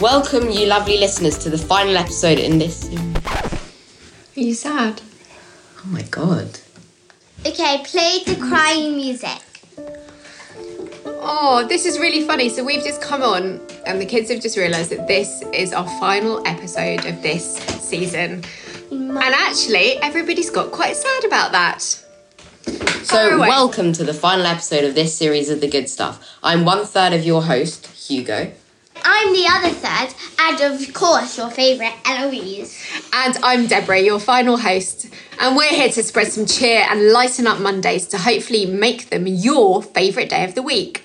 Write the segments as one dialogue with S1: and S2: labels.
S1: Welcome, you lovely listeners, to the final episode in this.
S2: Are you sad?
S1: Oh my god.
S3: Okay, play the crying music.
S2: Oh, this is really funny. So we've just come on, and the kids have just realised that this is our final episode of this season. And actually, everybody's got quite sad about that.
S1: So, welcome to the final episode of this series of The Good Stuff. I'm one third of your host, Hugo.
S3: I'm the other third, and of course, your favourite, Eloise.
S2: And I'm Deborah, your final host. And we're here to spread some cheer and lighten up Mondays to hopefully make them your favourite day of the week.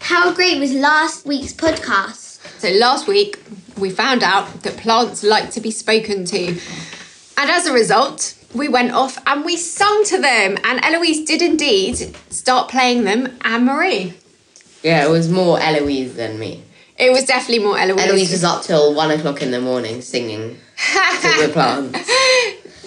S3: How great was last week's podcast?
S2: So last week, we found out that plants like to be spoken to. And as a result, we went off and we sung to them. And Eloise did indeed start playing them, and Marie.
S1: Yeah, it was more Eloise than me.
S2: It was definitely more Eloise.
S1: Eloise was up till one o'clock in the morning singing to the plants.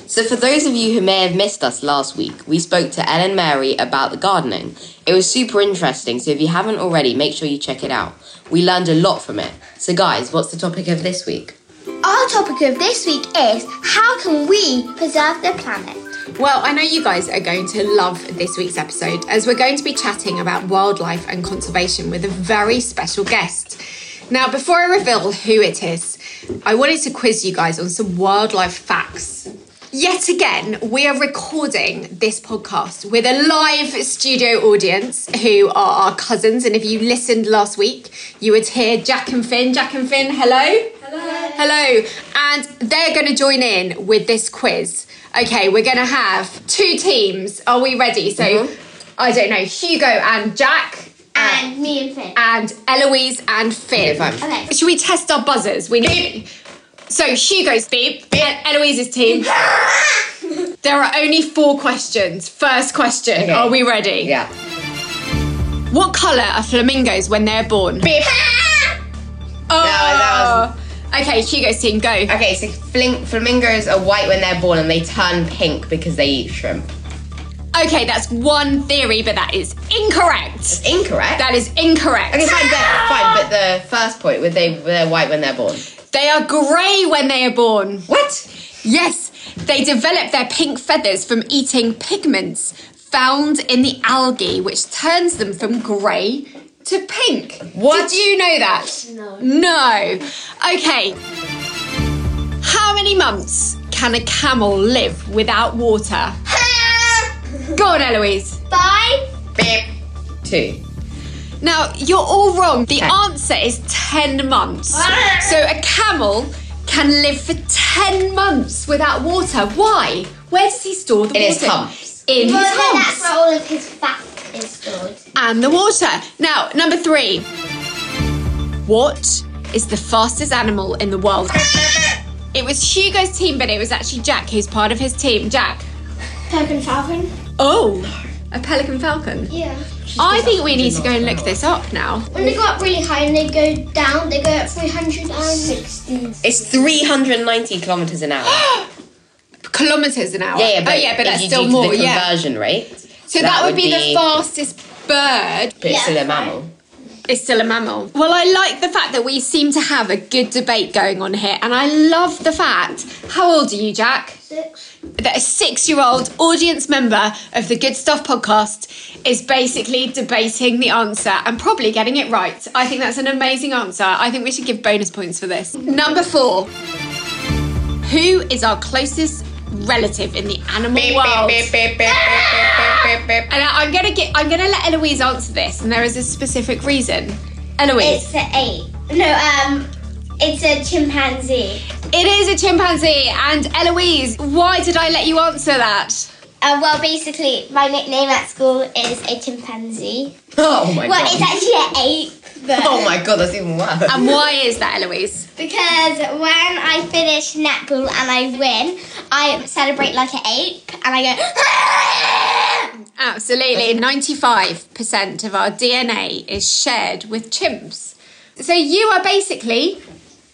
S1: So, for those of you who may have missed us last week, we spoke to Ellen Mary about the gardening. It was super interesting, so if you haven't already, make sure you check it out. We learned a lot from it. So, guys, what's the topic of this week?
S3: Our topic of this week is how can we preserve the planet?
S2: Well, I know you guys are going to love this week's episode as we're going to be chatting about wildlife and conservation with a very special guest. Now, before I reveal who it is, I wanted to quiz you guys on some wildlife facts. Yet again, we are recording this podcast with a live studio audience who are our cousins. And if you listened last week, you would hear Jack and Finn. Jack and Finn, hello. Hello. Hello. And they're going to join in with this quiz. Okay, we're going to have two teams. Are we ready? So, mm-hmm. I don't know, Hugo and Jack.
S3: And me and Finn.
S2: And Eloise and Finn.
S1: Okay.
S3: Okay.
S2: Should we test our buzzers? We need. So Hugo's beep, and Eloise's team. there are only four questions. First question.
S1: Okay.
S2: Are we ready?
S1: Yeah.
S2: What colour are flamingos when they're born? Beep. Oh.
S1: that
S2: Okay, Hugo's team, go.
S1: Okay, so fling- flamingos are white when they're born and they turn pink because they eat shrimp.
S2: Okay, that's one theory, but that is incorrect.
S1: Incorrect.
S2: That is incorrect.
S1: okay, fine, but, fine, but the ah! first point, were they they're white when they're born?
S2: They are grey when they are born.
S1: What?
S2: Yes, they develop their pink feathers from eating pigments found in the algae, which turns them from grey to pink.
S1: What?
S2: Did you know that?
S3: No.
S2: No. Okay. How many months can a camel live without water? Go on, Eloise.
S3: Five.
S1: Beep. Two.
S2: Now, you're all wrong. The
S1: Okay.
S2: answer is 10 months. So, a camel can live for 10 months without water. Why? Where does he store the
S1: In
S2: water?
S1: his humps.
S2: In
S3: Well,
S2: his
S3: then
S2: humps.
S3: that's where all of his fat is stored.
S2: and the water. Now, number three. What is the fastest animal in the world? It was Hugo's team, but it was actually Jack who's part of his team. Jack.
S3: Pelican falcon?
S2: Oh, a pelican falcon.
S3: Yeah.
S2: I think we need to go and look this up now.
S3: When they go up really high and they go down, they go at 360.
S1: It's 390 kilometers an hour.
S2: Kilometers an hour.
S1: Yeah, yeah, oh, but,
S2: oh, yeah, but
S1: if
S2: that's still more.
S1: the
S2: Yeah.
S1: conversion rate.
S2: So that, would be, the fastest bird.
S1: But it's still a mammal.
S2: It's still a mammal. Well, I like the fact that we seem to have a good debate going on here, and I love the fact. How old are you, Jack?
S3: Six.
S2: that a six year old audience member of the Good Stuff podcast is basically debating the answer and probably getting it right. I think that's an amazing answer. I think we should give bonus points for this. Number four Who is our closest relative in the animal
S1: Beep,
S2: world?
S1: beep, beep, beep, beep, beep, beep, beep, beep.
S2: And I- I'm gonna get I'm gonna let Eloise answer this, and there is a specific reason. Eloise.
S3: It's an ape. No, um, it's a chimpanzee.
S2: It is a chimpanzee, and Eloise, why did I let you answer that?
S3: Uh, well, basically, my nickname at school is a chimpanzee.
S1: Oh my god.
S3: Well, it's actually an eight. But
S1: Oh my god, that's even worse.
S2: And why is that, Eloise?
S3: Because when I finish netball and I win, I celebrate like an ape and I go. Ah!
S2: Absolutely. 95% of our DNA is shared with chimps. So you are basically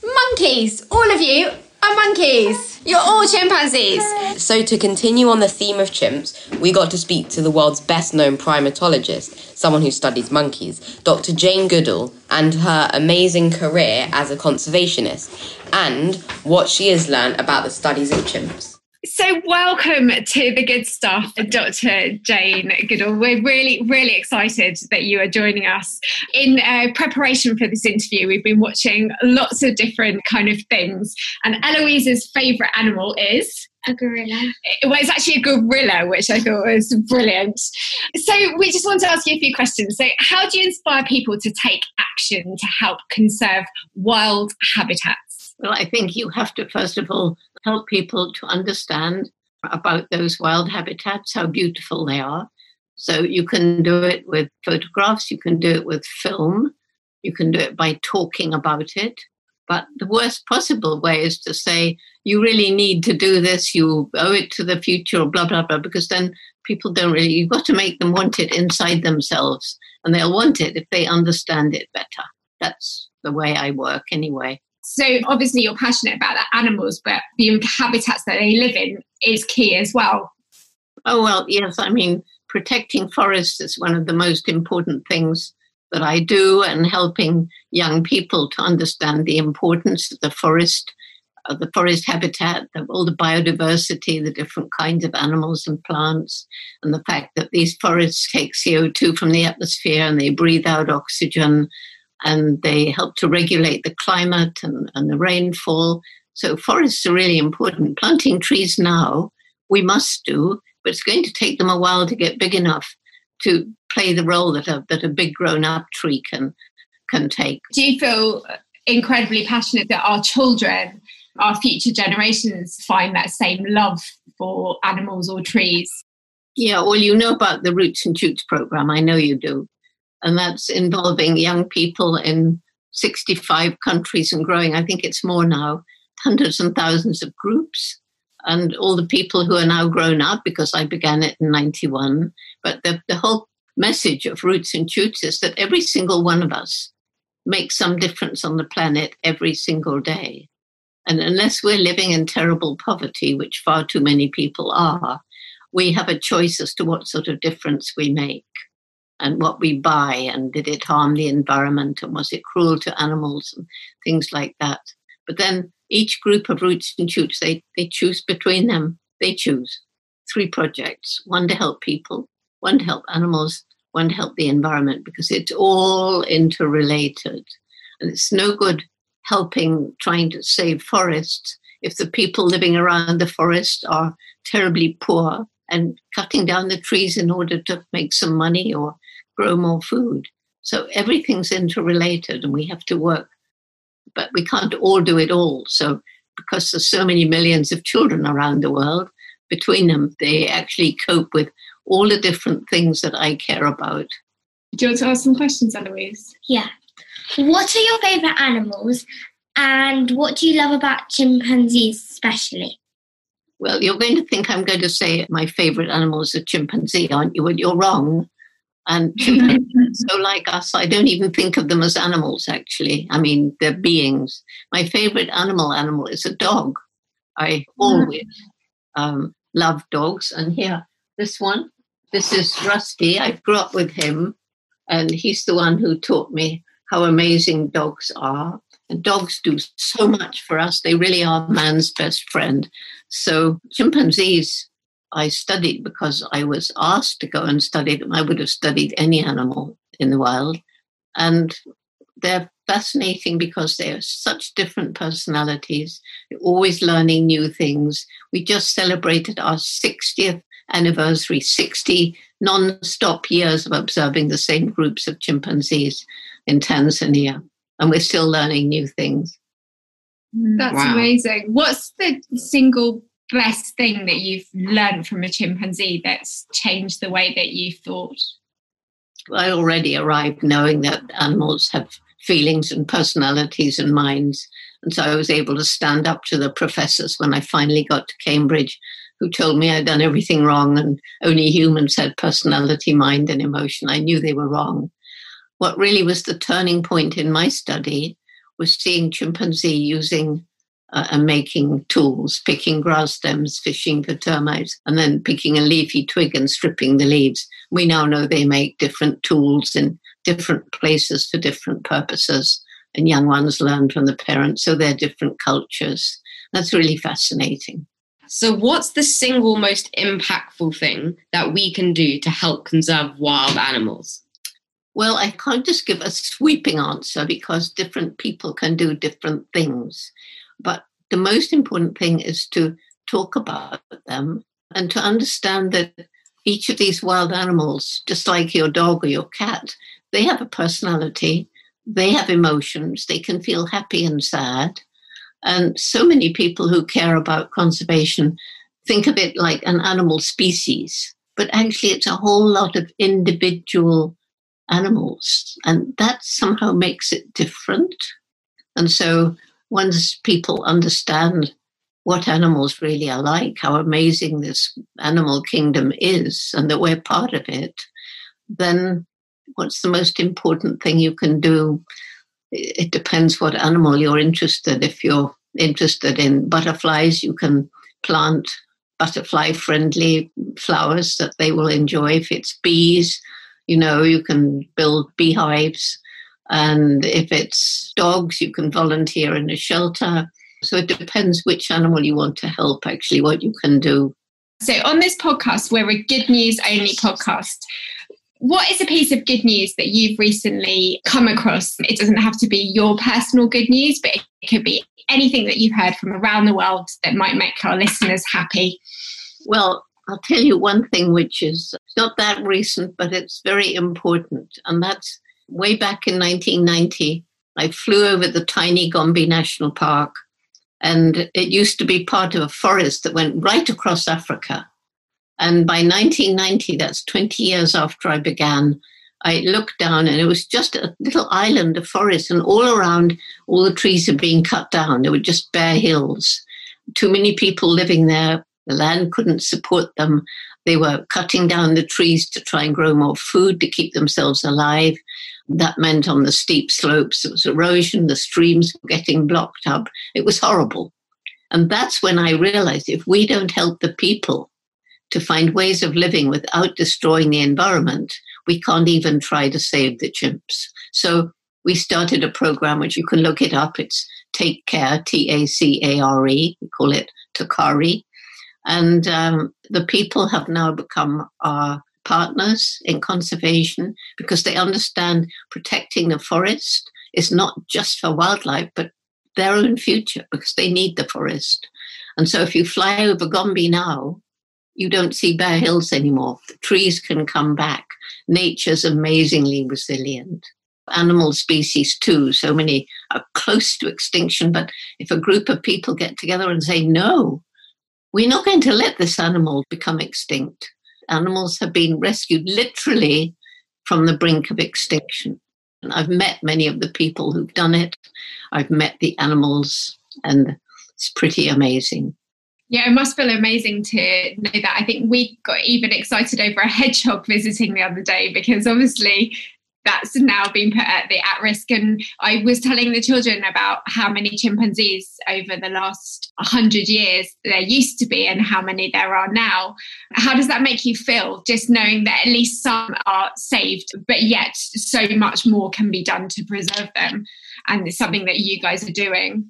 S2: monkeys. All of you are monkeys. You're all chimpanzees.
S1: So, to continue on the theme of chimps, we got to speak to the world's best known primatologist, someone who studies monkeys, Dr. Jane Goodall, and her amazing career as a conservationist, and what she has learned about the studies of chimps.
S2: So, welcome to the good stuff, Dr. Jane Goodall. We're really, really excited that you are joining us. In uh, preparation for this interview, we've been watching lots of different kind of things, and Eloise's favourite animal is
S3: A gorilla.
S2: well, it's actually a gorilla, which I thought was brilliant. So, we just want to ask you a few questions. So, how do you inspire people to take action to help conserve wild habitats?
S4: Well, I think you have to, first of all, help people to understand about those wild habitats, how beautiful they are. So you can do it with photographs, you can do it with film, you can do it by talking about it. But the worst possible way is to say, you really need to do this, you owe it to the future, blah, blah, blah, because then people don't really, you've got to make them want it inside themselves. And they'll want it if they understand it better. That's the way I work anyway.
S2: So obviously you're passionate about the animals, but the habitats that they live in is key as well.
S4: Oh, well, yes. I mean, protecting forests is one of the most important things that I do, and helping young people to understand the importance of the forest, of the forest habitat, of all the biodiversity, the different kinds of animals and plants, and the fact that these forests take CO2 from the atmosphere and they breathe out oxygen and they help to regulate the climate and, and the rainfall. So forests are really important. Planting trees now, we must do, but it's going to take them a while to get big enough to play the role that a, that a big grown up tree can, can take.
S2: Do you feel incredibly passionate that our children, our future generations, find that same love for animals or trees?
S4: Yeah, well, you know about the Roots and Shoots program. I know you do. And that's involving young people in 65 countries and growing. I think it's more now, hundreds and thousands of groups. And all the people who are now grown up, because I began it in 91. But the, the whole message of Roots and Shoots is that every single one of us makes some difference on the planet every single day. And unless we're living in terrible poverty, which far too many people are, we have a choice as to what sort of difference we make and what we buy and did it harm the environment and was it cruel to animals and things like that. But then each group of roots and shoots, they, they choose between them. They choose three projects, one to help people, one to help animals, one to help the environment because it's all interrelated. And it's no good helping trying to save forests if the people living around the forest are terribly poor and cutting down the trees in order to make some money or grow more food. So everything's interrelated and we have to work. But we can't all do it all. So because there's so many millions of children around the world, between them, they actually cope with all the different things that I care about.
S2: Do you want to ask some questions, Eloise?
S3: Yeah. What are your favourite animals and what do you love about chimpanzees especially?
S4: Well, you're going to think I'm going to say my favorite animal is a chimpanzee, aren't you? Well, you're wrong. And chimpanzees, so like us, I don't even think of them as animals, actually. I mean, they're beings. My favorite animal animal is a dog. I always um, love dogs. And here, this one, this is Rusty. I grew up with him, and he's the one who taught me how amazing dogs are. And dogs do so much for us. They really are man's best friend. So, chimpanzees, I studied because I was asked to go and study them. I would have studied any animal in the wild. And they're fascinating because they are such different personalities. They're always learning new things. We just celebrated our 60th anniversary, 60 non stop years of observing the same groups of chimpanzees in Tanzania. And we're still learning new things. Mm.
S2: That's
S1: Wow.
S2: amazing. What's the single best thing that you've learned from a chimpanzee that's changed the way that you thought?
S4: I already arrived knowing that animals have feelings and personalities and minds. And so I was able to stand up to the professors when I finally got to Cambridge, who told me I'd done everything wrong and only humans had personality, mind, and emotion. I knew they were wrong. What really was the turning point in my study was seeing chimpanzee using uh, and making tools, picking grass stems, fishing for termites, and then picking a leafy twig and stripping the leaves. We now know they make different tools in different places for different purposes, and young ones learn from the parents, so they're different cultures. That's really fascinating.
S1: So, what's the single most impactful thing that we can do to help conserve wild animals?
S4: Well, I can't just give a sweeping answer because different people can do different things. But the most important thing is to talk about them and to understand that each of these wild animals, just like your dog or your cat, they have a personality, they have emotions, they can feel happy and sad. And so many people who care about conservation think of it like an animal species, but actually it's a whole lot of individual animals. And that somehow makes it different. And so once people understand what animals really are like, how amazing this animal kingdom is, and that we're part of it, then what's the most important thing you can do? It depends what animal you're interested. If you're interested in butterflies, you can plant butterfly friendly flowers that they will enjoy. If it's bees, you know, you can build beehives. And if it's dogs, you can volunteer in a shelter. So it depends which animal you want to help, actually, what you can do.
S2: So, on this podcast, we're a good news only podcast. What is a piece of good news that you've recently come across? It doesn't have to be your personal good news, but it could be anything that you've heard from around the world that might make our listeners happy.
S4: Well, I'll tell you one thing which is not that recent, but it's very important. And that's way back in 1990, I flew over the tiny Gombe National Park. And it used to be part of a forest that went right across Africa. And by 1990, that's 20 years after I began, I looked down and it was just a little island of forest, and all around, all the trees had been cut down. There were just bare hills. Too many people living there. The land couldn't support them. They were cutting down the trees to try and grow more food to keep themselves alive. That meant on the steep slopes, there was erosion, the streams were getting blocked up. It was horrible. And that's when I realized if we don't help the people to find ways of living without destroying the environment, we can't even try to save the chimps. So we started a program which you can look it up. It's Take Care, T A C A R E. We call it Tacare. And um, the people have now become our partners in conservation because they understand protecting the forest is not just for wildlife, but their own future because they need the forest. And so if you fly over Gombe now, you don't see bare hills anymore. The trees can come back. Nature's amazingly resilient. Animal species, too, so many are close to extinction. But if a group of people get together and say, no, we're not going to let this animal become extinct. Animals have been rescued literally from the brink of extinction. And I've met many of the people who've done it. I've met the animals, and it's pretty amazing.
S2: Yeah, it must feel amazing to know that. I think we got even excited over a hedgehog visiting the other day because obviously that's now been put at the at risk. And I was telling the children about how many chimpanzees over the last 100 years there used to be and how many there are now. How does that make you feel, just knowing that at least some are saved, but yet so much more can be done to preserve them? And it's something that you guys are doing.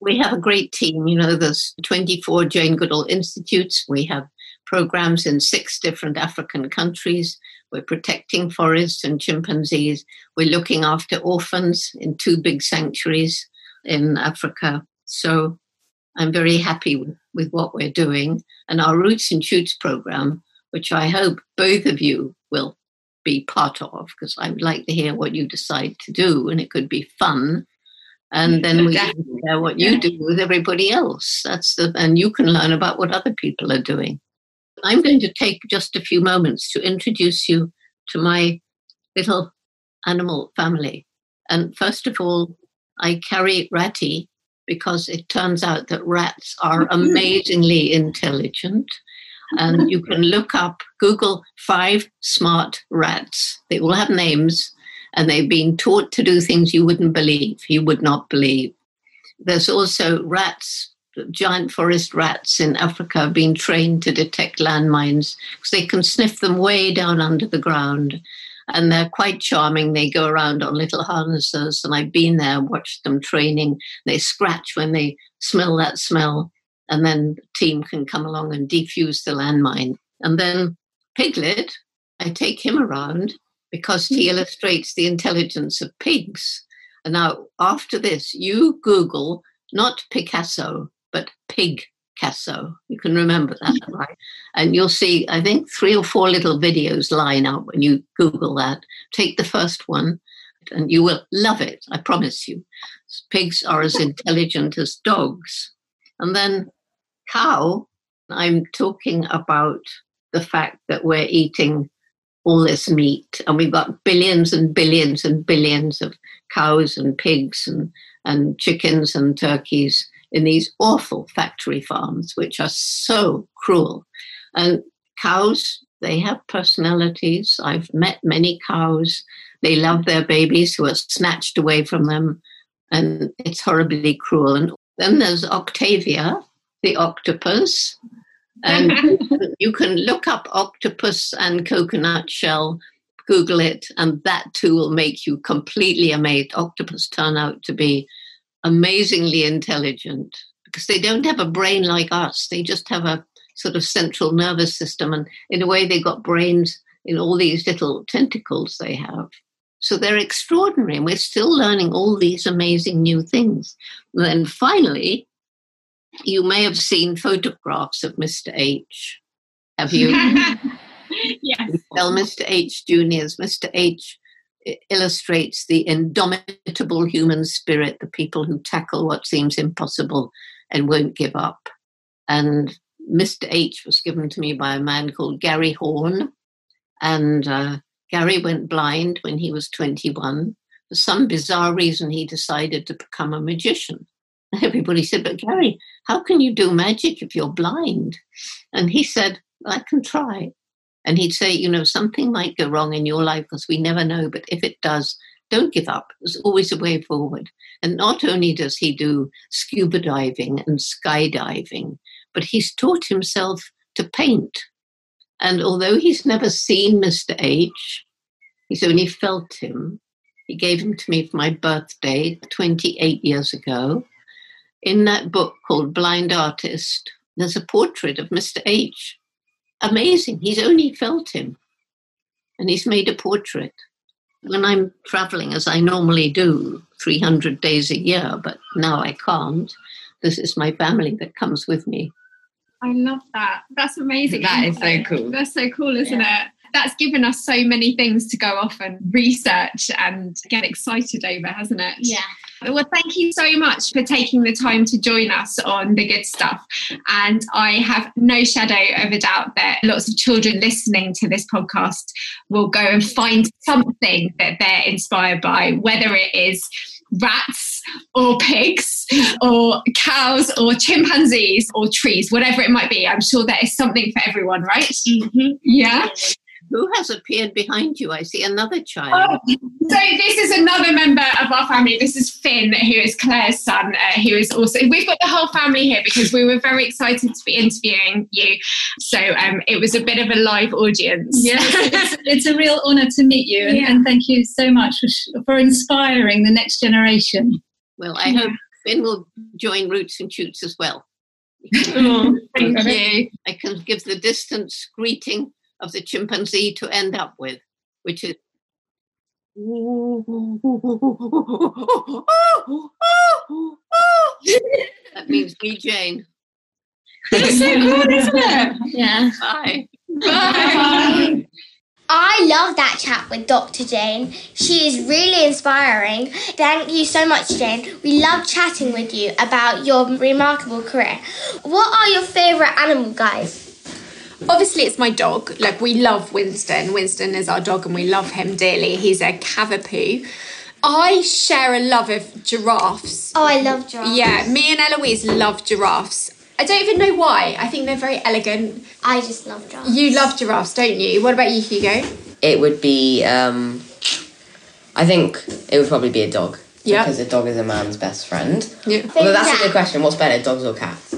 S4: We have a great team. You know, there's 24 Jane Goodall Institutes. We have programs in six different African countries. We're protecting forests and chimpanzees. We're looking after orphans in two big sanctuaries in Africa. So I'm very happy with, with what we're doing. And our Roots and Shoots program, which I hope both of you will be part of, because I would like to hear what you decide to do, and it could be fun. And then we share what you do with everybody else. That's the, and you can learn about what other people are doing. I'm going to take just a few moments to introduce you to my little animal family. And first of all, I carry Ratty because it turns out that rats are amazingly intelligent. And you can look up, Google five smart rats. They all have names and they've been taught to do things you wouldn't believe, you would not believe. there's also rats, giant forest rats in Africa have been trained to detect landmines because they can sniff them way down under the ground. And they're quite charming. They go around on little harnesses, and I've been there, watched them training. They scratch when they smell that smell, and then the team can come along and defuse the landmine. And then Piglet, I take him around because he hmm. illustrates the intelligence of pigs. And now, after this, you Google not Picasso, but Pigcasso. You can remember that, right? And you'll see, I think, three or four little videos line up when you Google that. Take the first one, and you will love it. I promise you. Pigs are as intelligent as dogs. And then cow, I'm talking about the fact that we're eating all this meat and we've got billions and billions and billions of cows and pigs and, and chickens and turkeys in these awful factory farms which are so cruel. And cows they have personalities. I've met many cows. They love their babies who are snatched away from them and it's horribly cruel. And then there's octavia the octopus. And you can look up octopus and coconut shell, Google it, and that too will make you completely amazed. Octopus turn out to be amazingly intelligent because they don't have a brain like us. They just have a sort of central nervous system, and in a way, they've got brains in all these little tentacles they have. So they're extraordinary, and we're still learning all these amazing new things. And then finally, you may have seen photographs of Mr. H. Have you?
S2: yes.
S4: Well, Mr. H. Juniors, Mr. H illustrates the indomitable human spirit, the people who tackle what seems impossible and won't give up. And Mr. H was given to me by a man called Gary Haun. And uh, Gary went blind when he was 21. For some bizarre reason, he decided to become a magician. Everybody said, But Gary, how can you do magic if you're blind? And he said, I can try. And he'd say, You know, something might go wrong in your life because we never know, but if it does, don't give up. There's always a way forward. And not only does he do scuba diving and skydiving, but he's taught himself to paint. And although he's never seen Mr. H, he's only felt him. He gave him to me for my birthday 28 years ago in that book called Blind Artist, there's a portrait of Mr. H. Amazing. He's only felt him. And he's made a portrait. When I'm traveling, as I normally do, 300 days a year, but now I can't, this is my family that comes with me.
S2: I love that. That's amazing.
S1: That is so cool.
S2: That's so cool, isn't yeah. it? That's given us so many things to go off and research and get excited over, hasn't it?
S3: Yeah.
S2: Well, thank you so much for taking the time to join us on The Good Stuff. And I have no shadow of a doubt that lots of children listening to this podcast will go and find something that they're inspired by, whether it is rats or pigs or cows or chimpanzees or trees, whatever it might be. I'm sure there is something for everyone, right?
S3: Mm-hmm.
S2: Yeah.
S4: Who has appeared behind you? I see another child.
S2: Oh, so this is another member of our family. This is Finn, who is Claire's son, uh, who is also. We've got the whole family here because we were very excited to be interviewing you. So um, it was a bit of a live audience.
S5: Yeah, it's, it's a real honour to meet you, and,
S2: Yeah.
S5: and thank you so much for, for inspiring the next generation.
S4: Well, I hope Finn will join Roots and Shoots as well.
S2: Oh, thank you.
S4: I can give the distance greeting of the chimpanzee to end up with, which is. that means be Jane.
S2: That's so cool, isn't it?
S5: Yeah.
S4: Bye.
S2: Bye.
S3: I love that chat with Dr. Jane. She is really inspiring. Thank you so much, Jane. We love chatting with you about your remarkable career. What are your favourite animal guys?
S2: Obviously, it's my dog. Like, we love Winston. Winston is our dog and we love him dearly. He's a Cavapoo. I share a love of giraffes.
S3: Oh, I love giraffes.
S2: Yeah, me and Eloise love giraffes. I don't even know why. I think they're very elegant.
S3: I just love giraffes.
S2: You love giraffes, don't you? What about you, Hugo?
S1: It would be, um, I think it would probably be a dog.
S2: Yeah.
S1: Because a dog is a man's best friend.
S2: Yeah.
S1: Well, that's a good question. What's better, dogs or cats?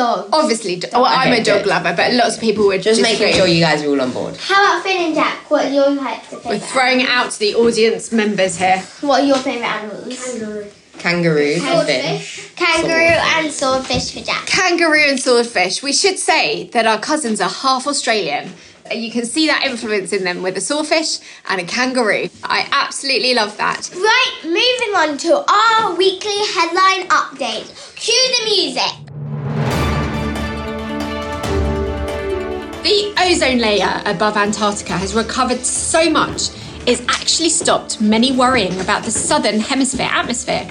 S3: Dog.
S2: Obviously, do- well, I'm a dog
S1: good.
S2: lover, but lots of people would
S1: Just
S2: disagree.
S1: making sure you guys are all on board.
S3: How about Finn and Jack? What are your types of
S2: We're
S3: favourite?
S2: throwing it out to the audience members here.
S3: What are your favourite animals? Kangaroo.
S1: Kangaroo and Finn.
S3: Kangaroo and swordfish for Jack.
S2: Kangaroo and swordfish. We should say that our cousins are half Australian. You can see that influence in them with a swordfish and a kangaroo. I absolutely love that.
S3: Right, moving on to our weekly headline update. Cue the music.
S2: The ozone layer above Antarctica has recovered so much it's actually stopped many worrying about the southern hemisphere atmosphere.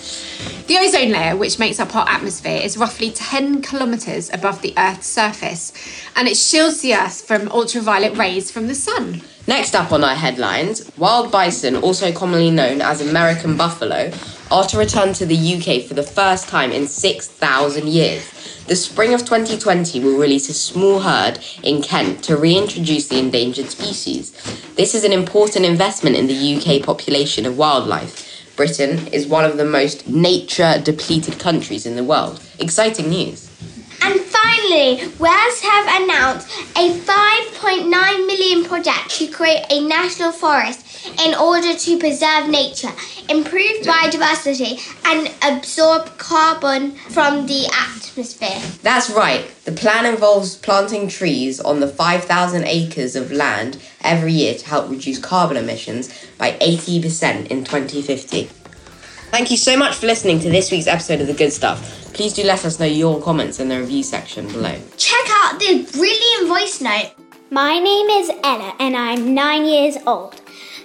S2: The ozone layer, which makes up our atmosphere, is roughly 10 kilometres above the Earth's surface and it shields the Earth from ultraviolet rays from the sun.
S1: Next up on our headlines, wild bison, also commonly known as American buffalo, are to return to the UK for the first time in 6,000 years. The spring of 2020 will release a small herd in Kent to reintroduce the endangered species. This is an important investment in the UK population of wildlife. Britain is one of the most nature depleted countries in the world. Exciting news.
S3: And finally, Wales have announced a 5.9 million project to create a national forest in order to preserve nature, improve biodiversity, and absorb carbon from the atmosphere.
S1: That's right. The plan involves planting trees on the 5,000 acres of land every year to help reduce carbon emissions by 80% in 2050. Thank you so much for listening to this week's episode of The Good Stuff. Please do let us know your comments in the review section below.
S3: Check out this brilliant voice note.
S6: My name is Ella and I'm nine years old.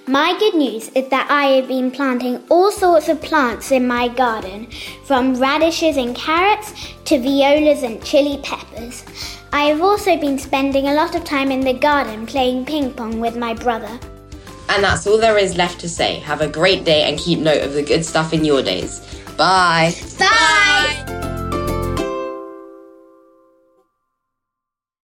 S6: My good news is that I have been planting all sorts of plants in my garden, from radishes and carrots to violas and chili peppers. I have also been spending a lot of time in the garden playing ping pong with my brother.
S1: And that's all there is left to say. Have a great day and keep note of the good stuff in your days. Bye.
S3: Bye!